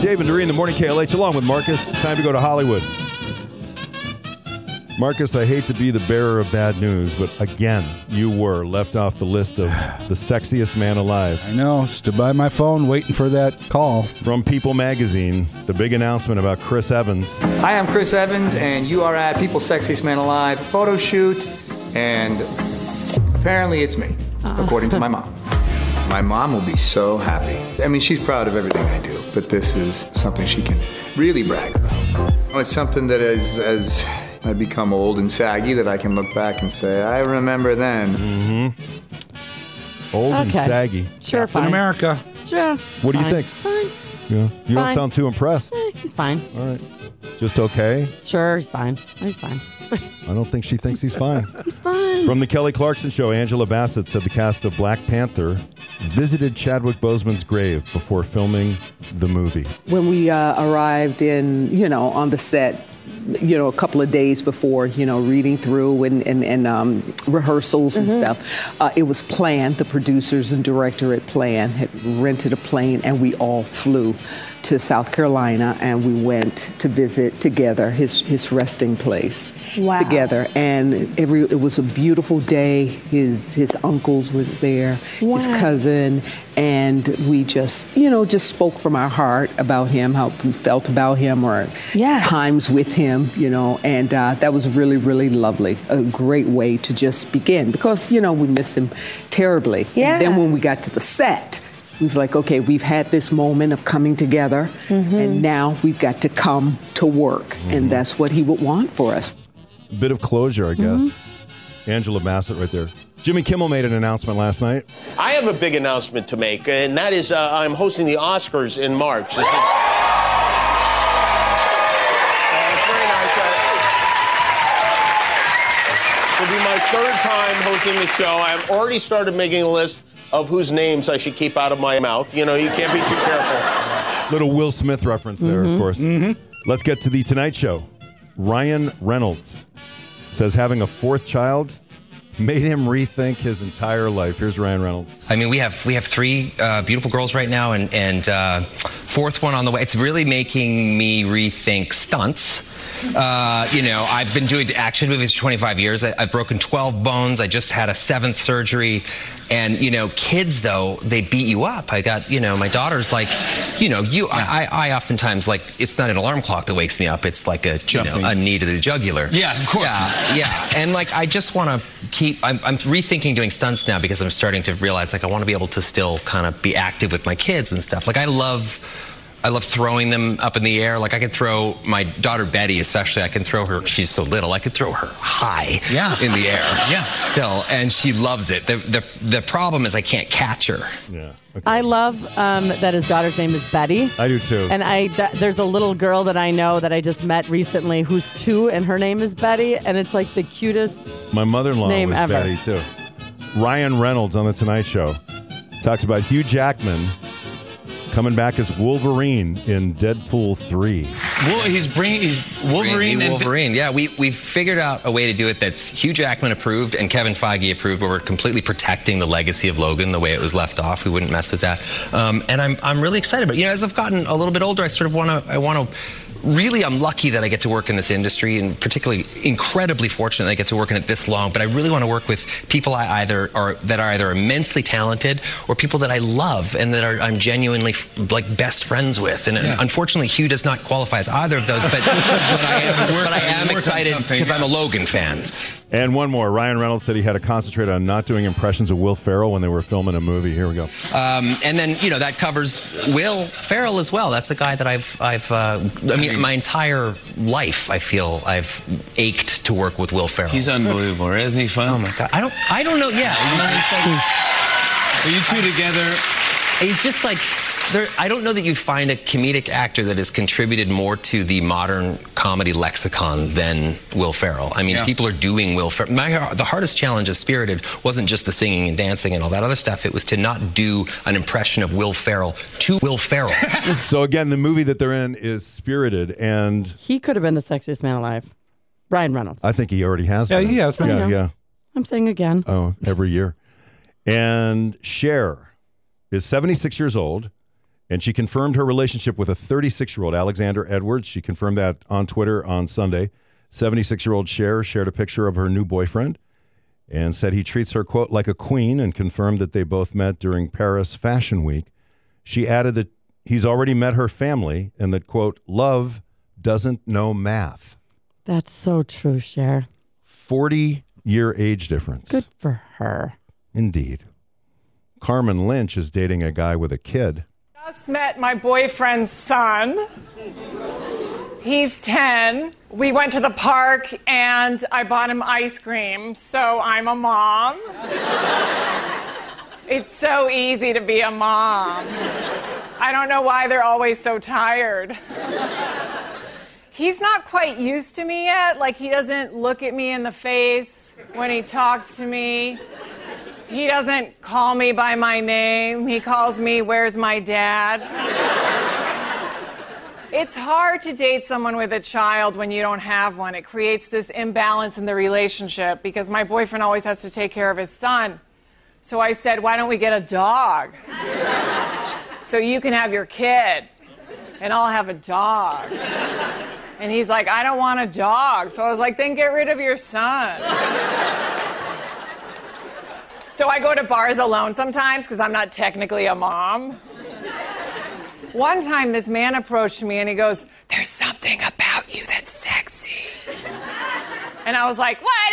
Dave and Doreen, the morning KLH, along with Marcus. Time to go to Hollywood. Marcus, I hate to be the bearer of bad news, but again, you were left off the list of the sexiest man alive. I know. Stood by my phone waiting for that call. From People magazine, the big announcement about Chris Evans. Hi, I'm Chris Evans, and you are at People's Sexiest Man Alive photo shoot, and apparently it's me, uh-huh. according to my mom. My mom will be so happy. I mean, she's proud of everything I do, but this is something she can really brag about. It's something that as as I become old and saggy, that I can look back and say, I remember then. Mm-hmm. Old and Okay. saggy. Sure, In fine. America. Sure. What do you think? Fine. Yeah. You don't sound too impressed. Eh, he's fine. All right. Just okay? Sure, he's fine. He's fine. I don't think she thinks he's fine. He's fine. From the Kelly Clarkson Show, Angela Bassett said the cast of Black Panther visited Chadwick Boseman's grave before filming the movie. when we uh, arrived in, you know, on the set, you know, a couple of days before, you know, reading through and, and, and um, rehearsals and stuff, uh, it was planned. The producers and director at Plan had rented a plane and we all flew to South Carolina and we went to visit together his, his resting place Wow. together. And every it was a beautiful day. His his uncles were there, his cousin, and we just you know just spoke from our heart about him, how we felt about him, or Yeah. times with him, you know. And uh, that was really really lovely. A great way to just begin because you know we miss him terribly. Yeah. And then when we got to the set. It was like, okay, we've had this moment of coming together, Mm-hmm. and now we've got to come to work. And that's what he would want for us. A bit of closure, I guess. Angela Bassett right there. Jimmy Kimmel made an announcement last night. I have a big announcement to make, and that is uh, I'm hosting the Oscars in March. third time hosting the show. I've already started making a list of whose names I should keep out of my mouth. You know, you can't be too careful. Little Will Smith reference there, of course. Let's get to the Tonight Show. Ryan Reynolds says having a fourth child made him rethink his entire life. Here's Ryan Reynolds. I mean, we have we have three uh, beautiful girls right now, and and uh, fourth one on the way. It's really making me rethink stunts. Uh, you know, I've been doing action movies for 25 years. I, I've broken 12 bones. I just had a seventh surgery. And you know, kids though they beat you up. I got you know, my daughter's like, you know, you. I, I I oftentimes like it's not an alarm clock that wakes me up. It's like a you know, a knee to the jugular. Yeah, of course. Yeah, yeah. And like, I just want to keep. I'm, I'm rethinking doing stunts now because I'm starting to realize like I want to be able to still kind of be active with my kids and stuff. Like I love. I love throwing them up in the air. Like I can throw my daughter Betty, especially. I can throw her. She's so little. I could throw her high Yeah. in the air. Yeah. Still, and she loves it. The the the problem is I can't catch her. Yeah. I love um, that his daughter's name is Betty. I do too. And I th- there's a little girl that I know that I just met recently who's two, and her name is Betty, and it's like the cutest. My mother-in-law Name was ever. Betty too. Ryan Reynolds on the Tonight Show talks about Hugh Jackman coming back as Wolverine in Deadpool 3. Well, he's bringing he's Wolverine New and Wolverine. yeah, we we've figured out a way to do it that's Hugh Jackman approved and Kevin Feige approved, where we're completely protecting the legacy of Logan the way it was left off. We wouldn't mess with that. Um, and I'm I'm really excited. But you know, as I've gotten a little bit older, I sort of want to I want to. Really, I'm lucky that I get to work in this industry, and particularly incredibly fortunate that I get to work in it this long. But I really want to work with people I either are that are either immensely talented or people that I love and that are I'm genuinely like best friends with. And unfortunately, Hugh does not qualify as either of those. But, but I am, but I am excited because I'm a. Logan fan. And one more. Ryan Reynolds said he had to concentrate on not doing impressions of Will Ferrell when they were filming a movie. Here we go. Um, and then you know that covers Will Ferrell as well. That's a guy that I've I've uh, I mean my entire life I feel I've ached to work with Will Ferrell. He's unbelievable. Isn't he fun? oh my god I don't I don't know yeah you know, it's like- Are you two together? he's just like there, I don't know that you find a comedic actor that has contributed more to the modern comedy lexicon than Will Ferrell. I mean, Yeah. people are doing Will Ferrell. My, the hardest challenge of Spirited wasn't just the singing and dancing and all that other stuff. It was to not do an impression of Will Ferrell to Will Ferrell. So again, the movie that they're in is Spirited, and He could have been the sexiest man alive. Ryan Reynolds. I think he already has. Yeah, been. he has been. Yeah, I know. yeah. I'm saying again. Oh, every year. And Cher is 76 years old, And she confirmed her relationship with a 36 year old Alexander Edwards. She confirmed that on Twitter on Sunday. 76 year old Cher shared a picture of her new boyfriend and said he treats her, quote, like a queen and confirmed that they both met during Paris Fashion Week. She added that he's already met her family and that, quote, love doesn't know math. That's so true, Cher. 40 year age difference. Good for her. Indeed. Carmen Lynch is dating a guy with a kid. Just met my boyfriend's son. He's 10. We went to the park and I bought him ice cream, so I'm a mom. it's so easy to be a mom. I don't know why they're always so tired. He's not quite used to me yet. Like, he doesn't look at me in the face when he talks to me. He doesn't call me by my name. He calls me, Where's my dad? It's hard to date someone with a child when you don't have one. It creates this imbalance in the relationship because my boyfriend always has to take care of his son. So I said, Why don't we get a dog? so you can have your kid, and I'll have a dog. And he's like, I don't want a dog. So I was like, Then get rid of your son. So I go to bars alone sometimes because I'm not technically a mom. One time, this man approached me and he goes, There's something about you that's sexy. And I was like, What